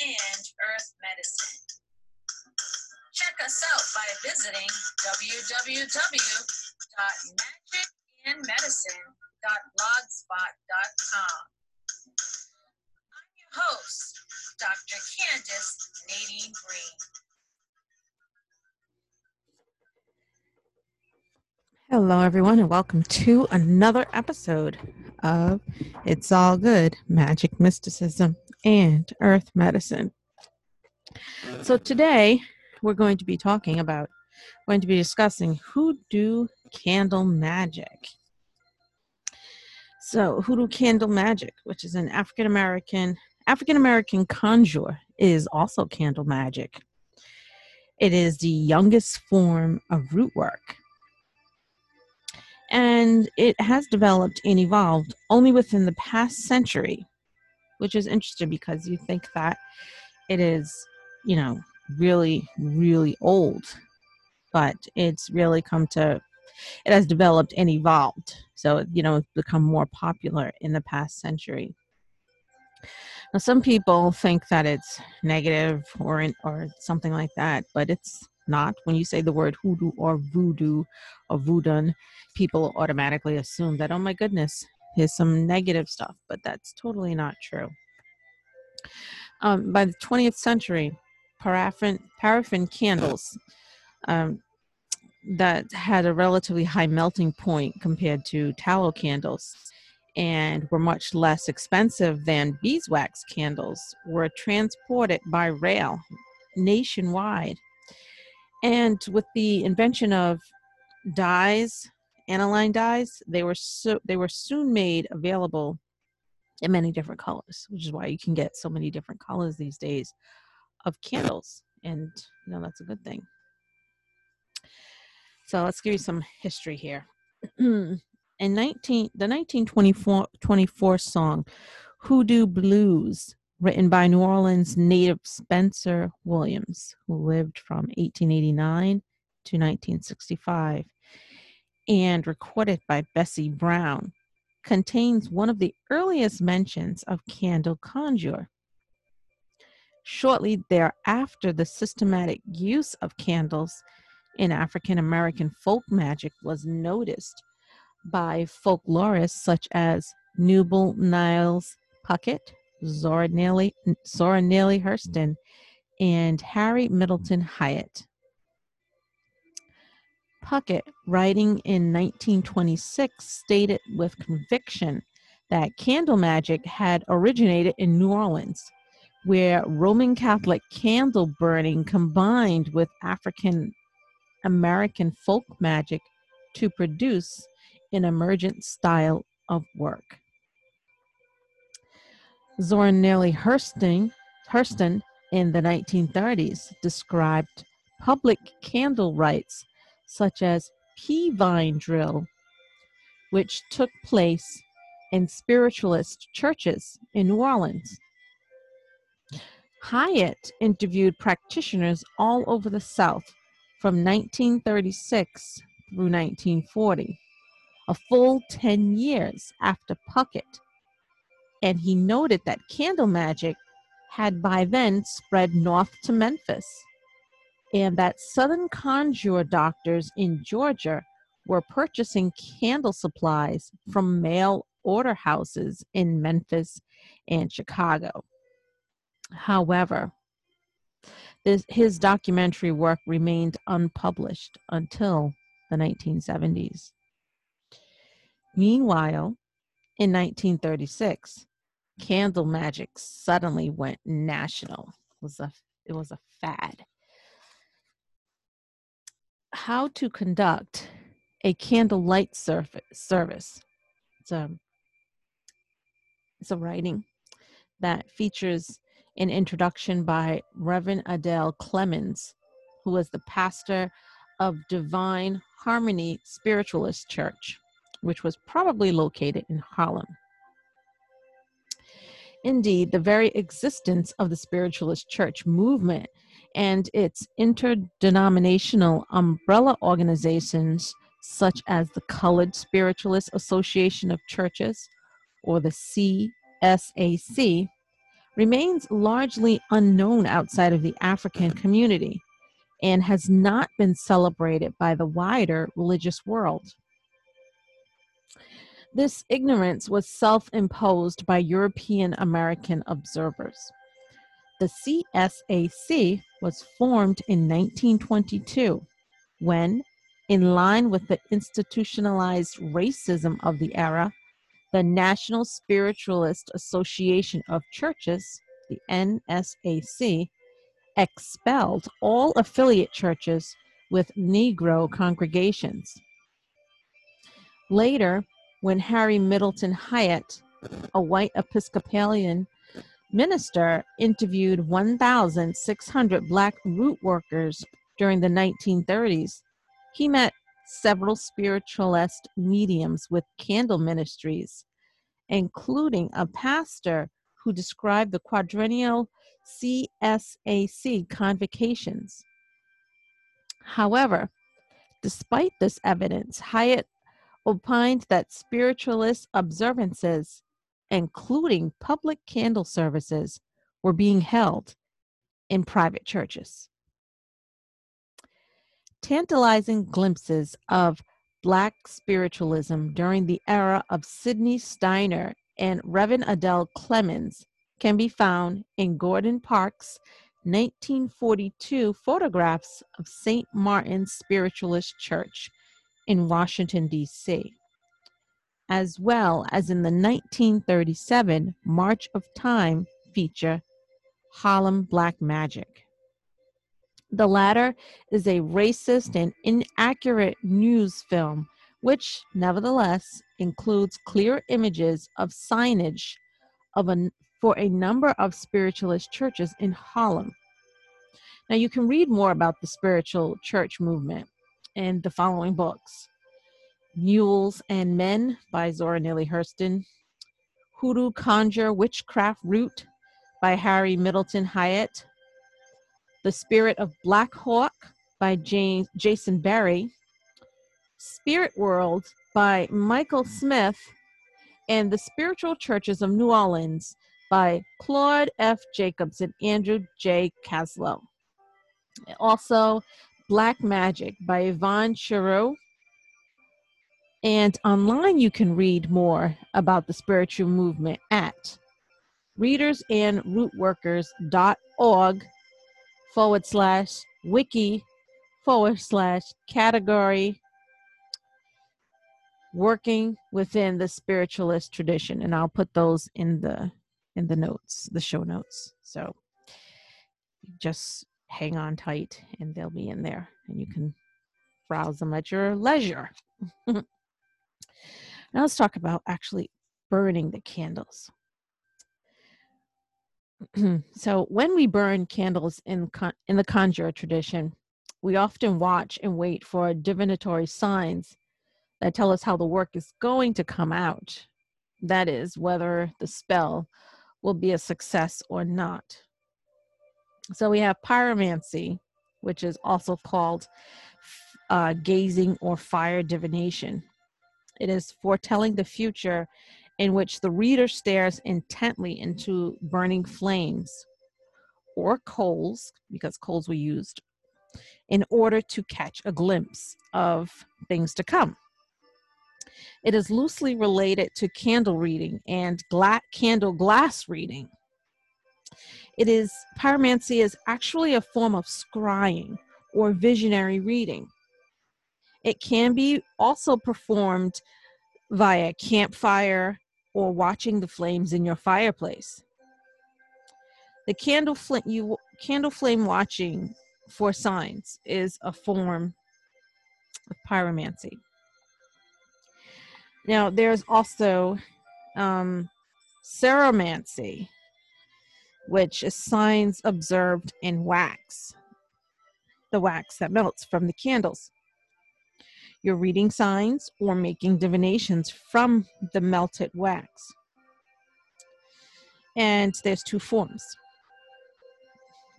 and earth medicine. Check us out by visiting www.magicandmedicine.blogspot.com. I'm your host, Dr. Candice Nadine Green. Hello, everyone, and welcome to another episode of It's All Good Magic Mysticism and Earth Medicine. So, today we're going to be talking about, going to be discussing hoodoo candle magic. So, hoodoo candle magic, which is an African American African American conjure, is also candle magic. It is the youngest form of root work and it has developed and evolved only within the past century which is interesting because you think that it is you know really really old but it's really come to it has developed and evolved so you know it's become more popular in the past century now some people think that it's negative or in, or something like that but it's not. When you say the word hoodoo or voodoo or voodoo, people automatically assume that, oh my goodness, here's some negative stuff, but that's totally not true. Um, by the 20th century, paraffin, paraffin candles um, that had a relatively high melting point compared to tallow candles and were much less expensive than beeswax candles were transported by rail nationwide and with the invention of dyes, aniline dyes, they were so they were soon made available in many different colors, which is why you can get so many different colors these days of candles. And you know that's a good thing. So let's give you some history here. in 19 the 1924 24 song Hoodoo Blues written by New Orleans native Spencer Williams, who lived from 1889 to 1965, and recorded by Bessie Brown, contains one of the earliest mentions of candle conjure. Shortly thereafter, the systematic use of candles in African American folk magic was noticed by folklorists such as Newbell Niles Puckett, Zora Neale, Zora Neale Hurston, and Harry Middleton Hyatt. Puckett, writing in 1926, stated with conviction that candle magic had originated in New Orleans, where Roman Catholic candle burning combined with African American folk magic to produce an emergent style of work. Zora Neale Hurston, Hurston in the 1930s described public candle rites such as pea vine drill, which took place in spiritualist churches in New Orleans. Hyatt interviewed practitioners all over the South from 1936 through 1940, a full 10 years after Puckett and he noted that candle magic had by then spread north to Memphis, and that Southern conjure doctors in Georgia were purchasing candle supplies from mail order houses in Memphis and Chicago. However, this, his documentary work remained unpublished until the 1970s. Meanwhile, in 1936, candle magic suddenly went national. It was a it was a fad. How to conduct a candlelight service. It's a it's a writing that features an introduction by Reverend Adele Clemens, who was the pastor of Divine Harmony Spiritualist Church, which was probably located in Harlem. Indeed, the very existence of the spiritualist church movement and its interdenominational umbrella organizations, such as the Colored Spiritualist Association of Churches or the CSAC, remains largely unknown outside of the African community and has not been celebrated by the wider religious world. This ignorance was self imposed by European American observers. The CSAC was formed in 1922 when, in line with the institutionalized racism of the era, the National Spiritualist Association of Churches, the NSAC, expelled all affiliate churches with Negro congregations. Later, when Harry Middleton Hyatt, a white Episcopalian minister, interviewed 1,600 black root workers during the 1930s, he met several spiritualist mediums with candle ministries, including a pastor who described the quadrennial CSAC convocations. However, despite this evidence, Hyatt opined that spiritualist observances, including public candle services, were being held in private churches. Tantalizing glimpses of Black spiritualism during the era of Sidney Steiner and Reverend Adele Clemens can be found in Gordon Parks' 1942 photographs of St. Martin's Spiritualist Church in Washington, D.C., as well as in the 1937 March of Time feature, Harlem Black Magic. The latter is a racist and inaccurate news film, which nevertheless includes clear images of signage of a, for a number of spiritualist churches in Harlem. Now, you can read more about the spiritual church movement in the following books Mules and Men by Zora Neale Hurston, Hoodoo Conjure Witchcraft Root by Harry Middleton Hyatt, The Spirit of Black Hawk by James, Jason Berry, Spirit World by Michael Smith, and The Spiritual Churches of New Orleans by Claude F. Jacobs and Andrew J. Kaslow. Also, Black Magic by Yvonne Chireau. And online, you can read more about the spiritual movement at readersandrootworkers.org forward slash wiki forward slash category working within the spiritualist tradition and i'll put those in the in the notes the show notes so just hang on tight and they'll be in there and you can browse them at your leisure. now let's talk about actually burning the candles. so when we burn candles in con- in the conjure tradition, we often watch and wait for divinatory signs that tell us how the work is going to come out. That is, whether the spell will be a success or not. So we have pyromancy, which is also called uh, gazing or fire divination. It is foretelling the future in which the reader stares intently into burning flames or coals, because coals were used, in order to catch a glimpse of things to come. It is loosely related to candle reading and gla- candle glass reading it is pyromancy is actually a form of scrying or visionary reading. It can be also performed via campfire or watching the flames in your fireplace. The candle flame, you, candle flame watching for signs is a form of pyromancy. Now, there's also um, ceromancy, which is signs observed in wax, the wax that melts from the candles. You're reading signs or making divinations from the melted wax. And there's two forms.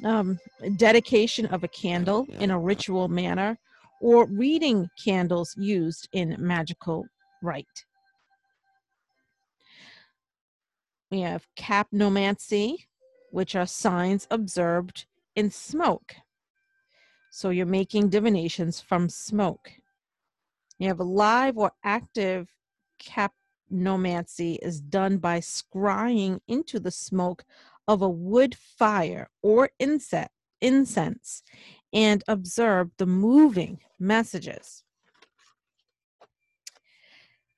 Um, dedication of a candle in a ritual manner, or reading candles used in magical rite. We have capnomancy, which are signs observed in smoke. So you're making divinations from smoke. You have a live or active capnomancy is done by scrying into the smoke of a wood fire or incense and observe the moving messages.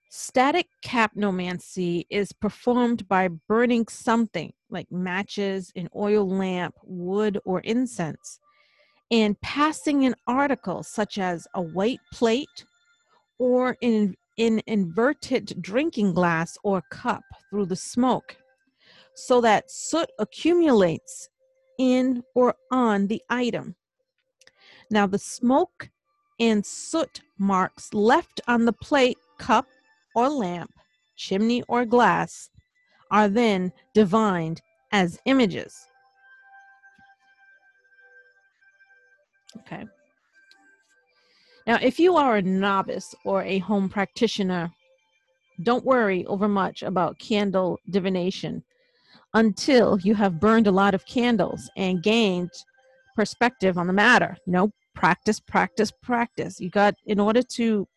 Static capnomancy is performed by burning something like matches, an oil lamp, wood, or incense, and passing an article such as a white plate or an, an inverted drinking glass or cup through the smoke so that soot accumulates in or on the item. Now, the smoke and soot marks left on the plate, cup, or lamp, chimney or glass, are then divined as images. Okay. Now, if you are a novice or a home practitioner, don't worry over much about candle divination until you have burned a lot of candles and gained perspective on the matter. You know, practice, practice, practice. You got in order to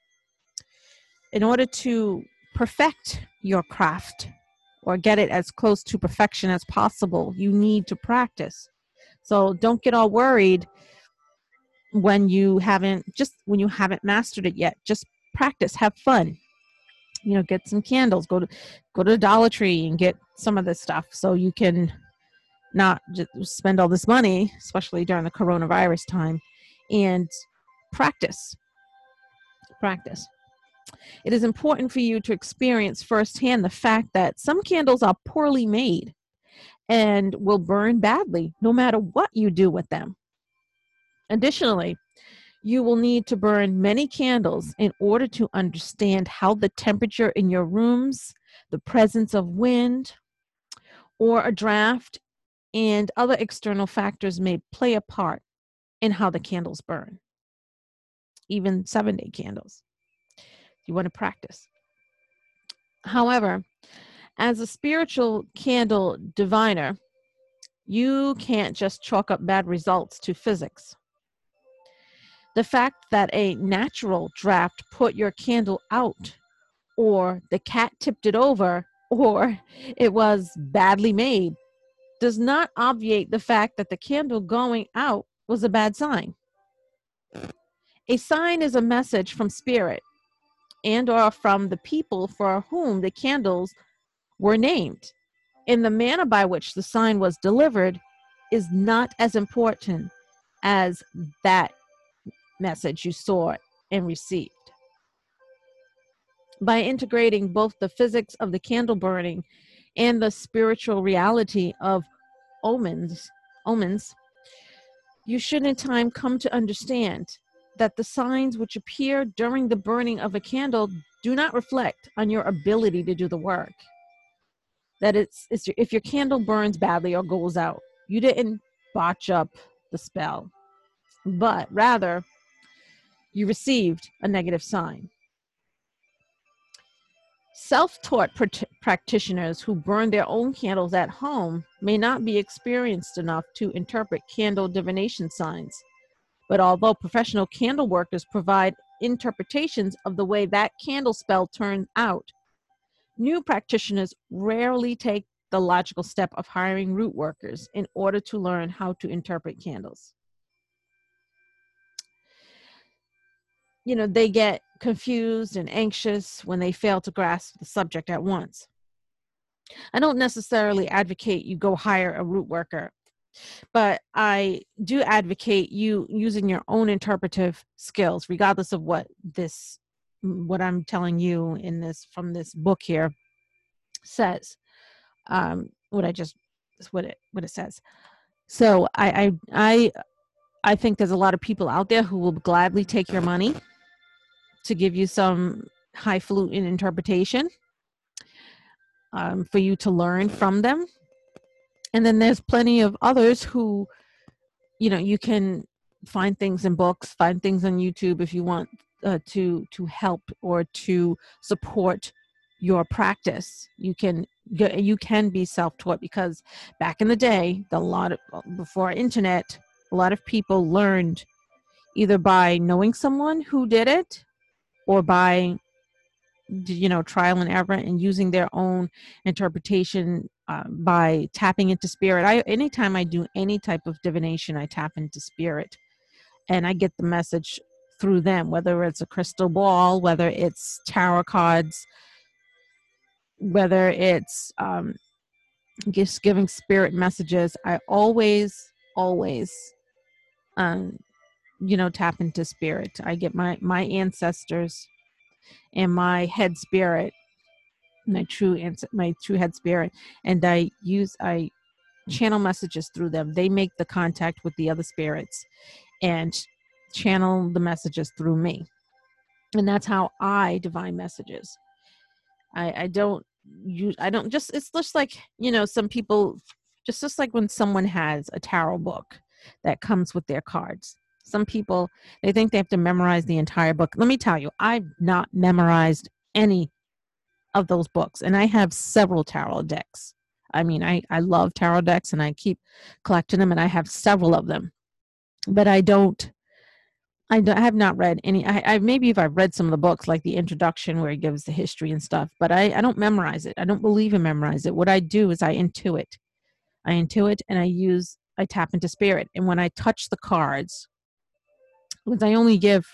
in order to perfect your craft or get it as close to perfection as possible, you need to practice. So don't get all worried when you haven't just when you haven't mastered it yet. Just practice, have fun. You know, get some candles, go to go to Dollar Tree and get some of this stuff so you can not just spend all this money, especially during the coronavirus time, and practice. Practice. It is important for you to experience firsthand the fact that some candles are poorly made and will burn badly no matter what you do with them. Additionally, you will need to burn many candles in order to understand how the temperature in your rooms, the presence of wind, or a draft, and other external factors may play a part in how the candles burn, even seven day candles. You want to practice. However, as a spiritual candle diviner, you can't just chalk up bad results to physics. The fact that a natural draft put your candle out, or the cat tipped it over, or it was badly made, does not obviate the fact that the candle going out was a bad sign. A sign is a message from spirit and or from the people for whom the candles were named. And the manner by which the sign was delivered is not as important as that message you saw and received. By integrating both the physics of the candle burning and the spiritual reality of omens, omens, you should in time come to understand that the signs which appear during the burning of a candle do not reflect on your ability to do the work. That it's, it's if your candle burns badly or goes out, you didn't botch up the spell, but rather you received a negative sign. Self taught pr- practitioners who burn their own candles at home may not be experienced enough to interpret candle divination signs. But although professional candle workers provide interpretations of the way that candle spell turned out, new practitioners rarely take the logical step of hiring root workers in order to learn how to interpret candles. You know, they get confused and anxious when they fail to grasp the subject at once. I don't necessarily advocate you go hire a root worker but I do advocate you using your own interpretive skills, regardless of what this, what I'm telling you in this from this book here says. Um, what I just, what it, what it says. So I, I, I, I think there's a lot of people out there who will gladly take your money to give you some highfalutin interpretation um, for you to learn from them. And then there's plenty of others who you know you can find things in books find things on youtube if you want uh, to to help or to support your practice. You can you can be self-taught because back in the day the lot of before internet a lot of people learned either by knowing someone who did it or by you know trial and error and using their own interpretation uh, by tapping into spirit. I anytime i do any type of divination i tap into spirit. And i get the message through them whether it's a crystal ball whether it's tarot cards whether it's um, just giving spirit messages, I always, always, um, you know, tap into spirit. I get my my ancestors and my head spirit, my true my true head spirit, and I use I channel messages through them. They make the contact with the other spirits, and channel the messages through me, and that's how I divine messages. I, I don't use I don't just it's just like you know some people just just like when someone has a tarot book that comes with their cards. Some people they think they have to memorize the entire book. Let me tell you, I've not memorized any of those books, and I have several tarot decks. I mean, I I love tarot decks, and I keep collecting them, and I have several of them, but I don't I, I have not read any. I, I maybe if I've read some of the books, like the introduction where he gives the history and stuff, but I, I don't memorize it. I don't believe in memorize it. What I do is I intuit. I intuit and I use I tap into spirit. And when I touch the cards, because I only give,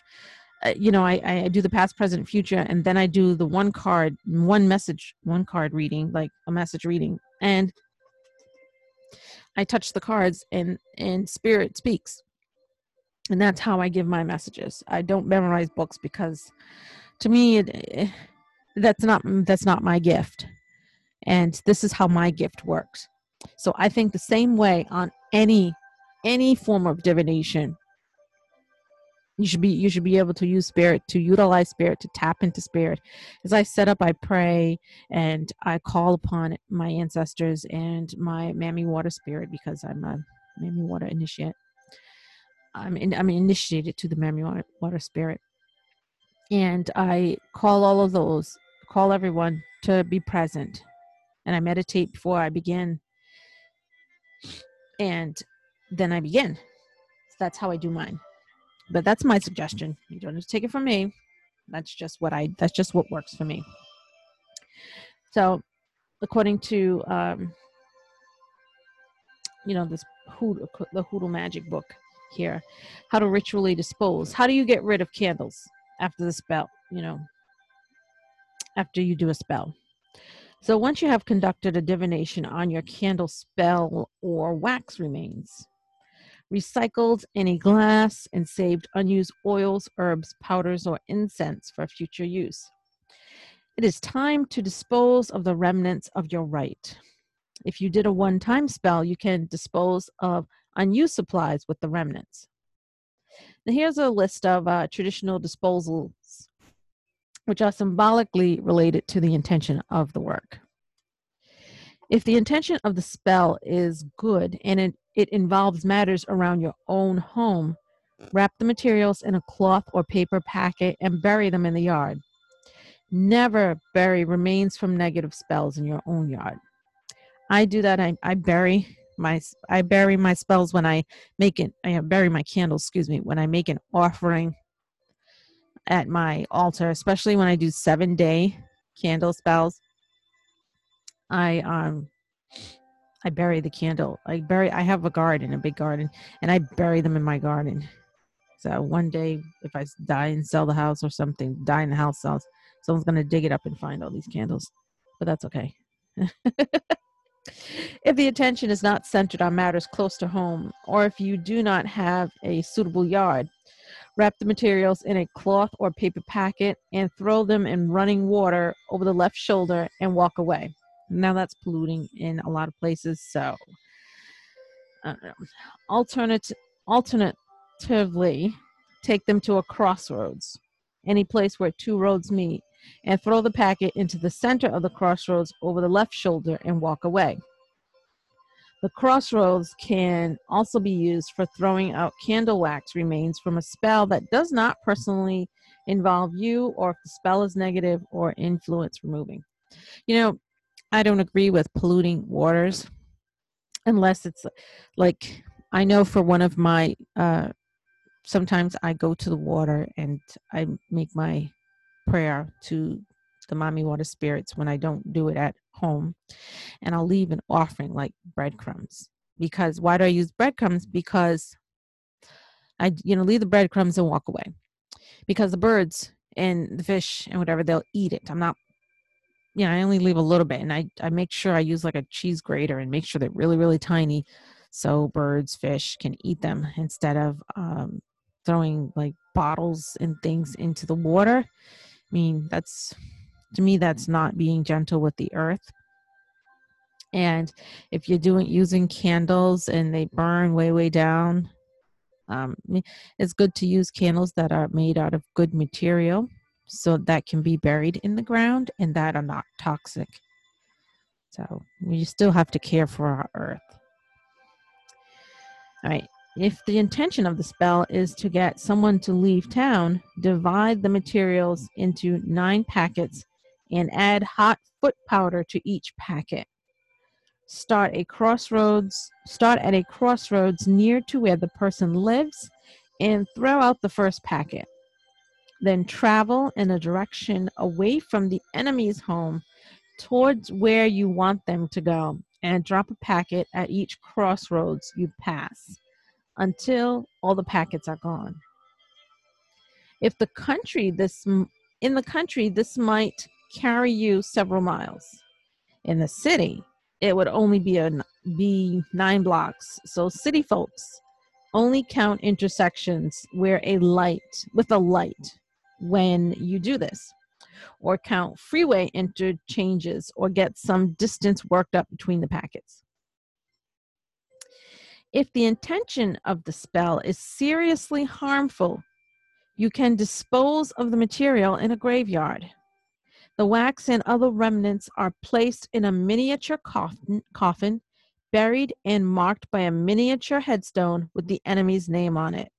uh, you know, I, I do the past, present, future, and then I do the one card, one message, one card reading, like a message reading, and I touch the cards, and and spirit speaks. And that's how i give my messages. I don't memorize books because to me it, eh, that's not that's not my gift. And this is how my gift works. So i think the same way on any any form of divination you should be you should be able to use spirit to utilize spirit to tap into spirit as i set up i pray and i call upon my ancestors and my mammy water spirit because i'm a mammy water initiate I'm in, I'm initiated to the Mammy Water Spirit, and I call all of those, call everyone to be present, and I meditate before I begin, and then I begin. So that's how I do mine. But that's my suggestion. You don't have to take it from me. That's just what I. That's just what works for me. So, according to um, you know this hoodoo, the hoodoo magic book here how to ritually dispose how do you get rid of candles after the spell you know after you do a spell so once you have conducted a divination on your candle spell or wax remains recycled any glass and saved unused oils herbs powders or incense for future use it is time to dispose of the remnants of your rite if you did a one time spell, you can dispose of unused supplies with the remnants. Now, here's a list of uh, traditional disposals, which are symbolically related to the intention of the work. If the intention of the spell is good and it, it involves matters around your own home, wrap the materials in a cloth or paper packet and bury them in the yard. Never bury remains from negative spells in your own yard. I do that. I, I bury my I bury my spells when I make it. I bury my candles. Excuse me. When I make an offering at my altar, especially when I do seven day candle spells. I um I bury the candle. I bury. I have a garden, a big garden, and I bury them in my garden. So one day, if I die and sell the house or something, die in the house sells, someone's gonna dig it up and find all these candles. But that's okay. If the attention is not centered on matters close to home, or if you do not have a suitable yard, wrap the materials in a cloth or paper packet and throw them in running water over the left shoulder and walk away. Now that's polluting in a lot of places, so Alternate, alternatively, take them to a crossroads, any place where two roads meet, and throw the packet into the center of the crossroads over the left shoulder and walk away. The crossroads can also be used for throwing out candle wax remains from a spell that does not personally involve you or if the spell is negative or influence removing. You know, I don't agree with polluting waters unless it's like I know for one of my uh sometimes I go to the water and I make my prayer to the mommy water spirits when I don't do it at home and I'll leave an offering like breadcrumbs because why do I use breadcrumbs because I you know leave the breadcrumbs and walk away because the birds and the fish and whatever they'll eat it. I'm not know, I only leave a little bit and I, I make sure I use like a cheese grater and make sure they're really, really tiny so birds, fish can eat them instead of um, throwing like bottles and things into the water. I mean, that's to me, that's not being gentle with the earth. And if you're doing using candles and they burn way, way down, um, it's good to use candles that are made out of good material so that can be buried in the ground and that are not toxic. So we still have to care for our earth. All right. If the intention of the spell is to get someone to leave town, divide the materials into nine packets and add hot foot powder to each packet. Start a crossroads, start at a crossroads near to where the person lives and throw out the first packet. Then travel in a direction away from the enemy's home towards where you want them to go and drop a packet at each crossroads you pass until all the packets are gone. If the country this in the country this might carry you several miles. In the city, it would only be a be 9 blocks. So city folks only count intersections where a light with a light when you do this, or count freeway interchanges, or get some distance worked up between the packets. If the intention of the spell is seriously harmful, you can dispose of the material in a graveyard. The wax and other remnants are placed in a miniature coffin, coffin, buried and marked by a miniature headstone with the enemy's name on it.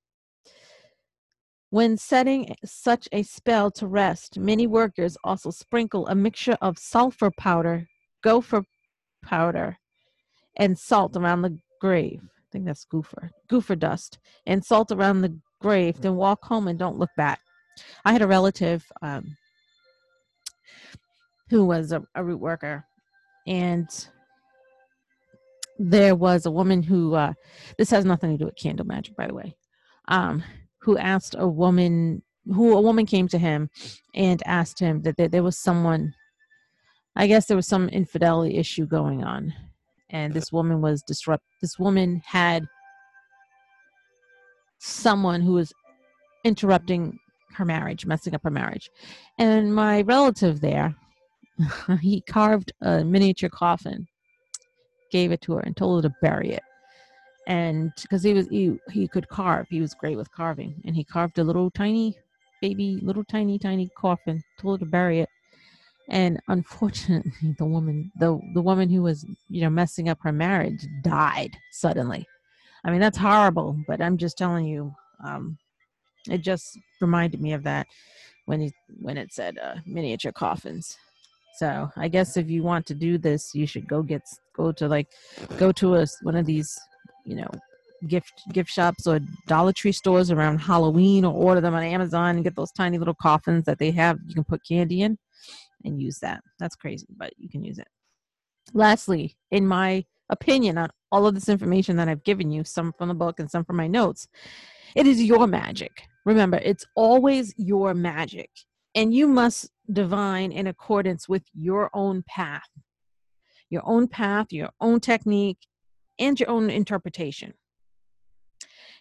When setting such a spell to rest, many workers also sprinkle a mixture of sulfur powder, gopher powder, and salt around the grave. I think that's gopher, gopher dust, and salt around the grave, then walk home and don't look back. I had a relative um, who was a, a, root worker, and there was a woman who, uh, this has nothing to do with candle magic, by the way. Um, who asked a woman who a woman came to him and asked him that there, there was someone i guess there was some infidelity issue going on. And this woman was disrupt this woman had someone who was interrupting her marriage messing up her marriage. And my relative there he carved a miniature coffin gave it to her and told her to bury it and because he was he, he could carve he was great with carving and he carved a little tiny baby little tiny tiny coffin told her to bury it. And unfortunately the woman the the woman who was you know messing up her marriage died suddenly. I mean that's horrible but i'm just telling you um it just reminded me of that when he when it said uh, miniature coffins. So i guess if you want to do this you should go get go to like go to a one of these you know gift gift shops or Dollar Tree stores around Halloween, or order them on Amazon and get those tiny little coffins that they have. You can put candy in and use that. That's crazy, but you can use it. Lastly, in my opinion on all of this information that I've given you, some from the book and some from my notes, it is your magic. Remember, it's always your magic, and you must divine in accordance with your own path, your own path, your own technique, and your own interpretation.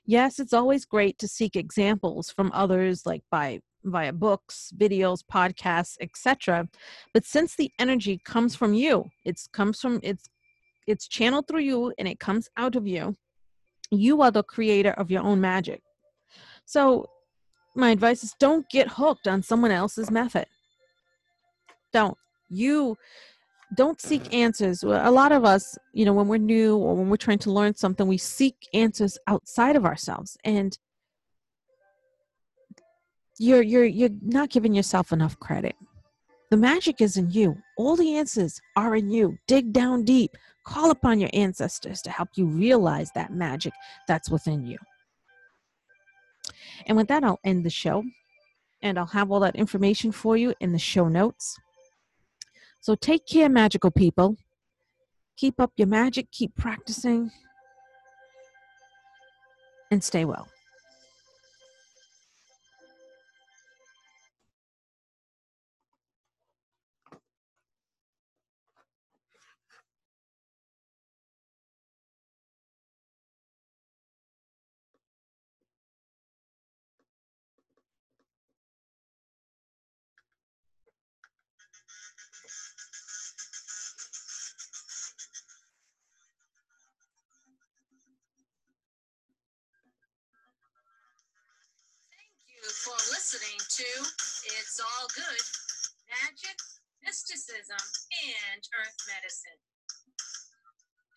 Yes, it's always great to seek examples from others like by via books, videos, podcasts, etc. But since the energy comes from you, it's comes from it's it's channeled through you and it comes out of you. You are the creator of your own magic. So my advice is don't get hooked on someone else's method. Don't. You don't seek answers. A lot of us, you know, when we're new or when we're trying to learn something, we seek answers outside of ourselves. And you're you're you're not giving yourself enough credit. The magic is in you. All the answers are in you. Dig down deep. Call upon your ancestors to help you realize that magic that's within you. And with that, I'll end the show. And I'll have all that information for you in the show notes. So take care, magical people. Keep up your magic, keep practicing, and stay well. Listening to It's All Good Magic, Mysticism, and Earth Medicine.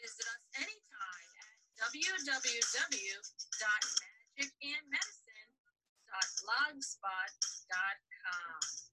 Visit us anytime at www.magicandmedicine.blogspot.com.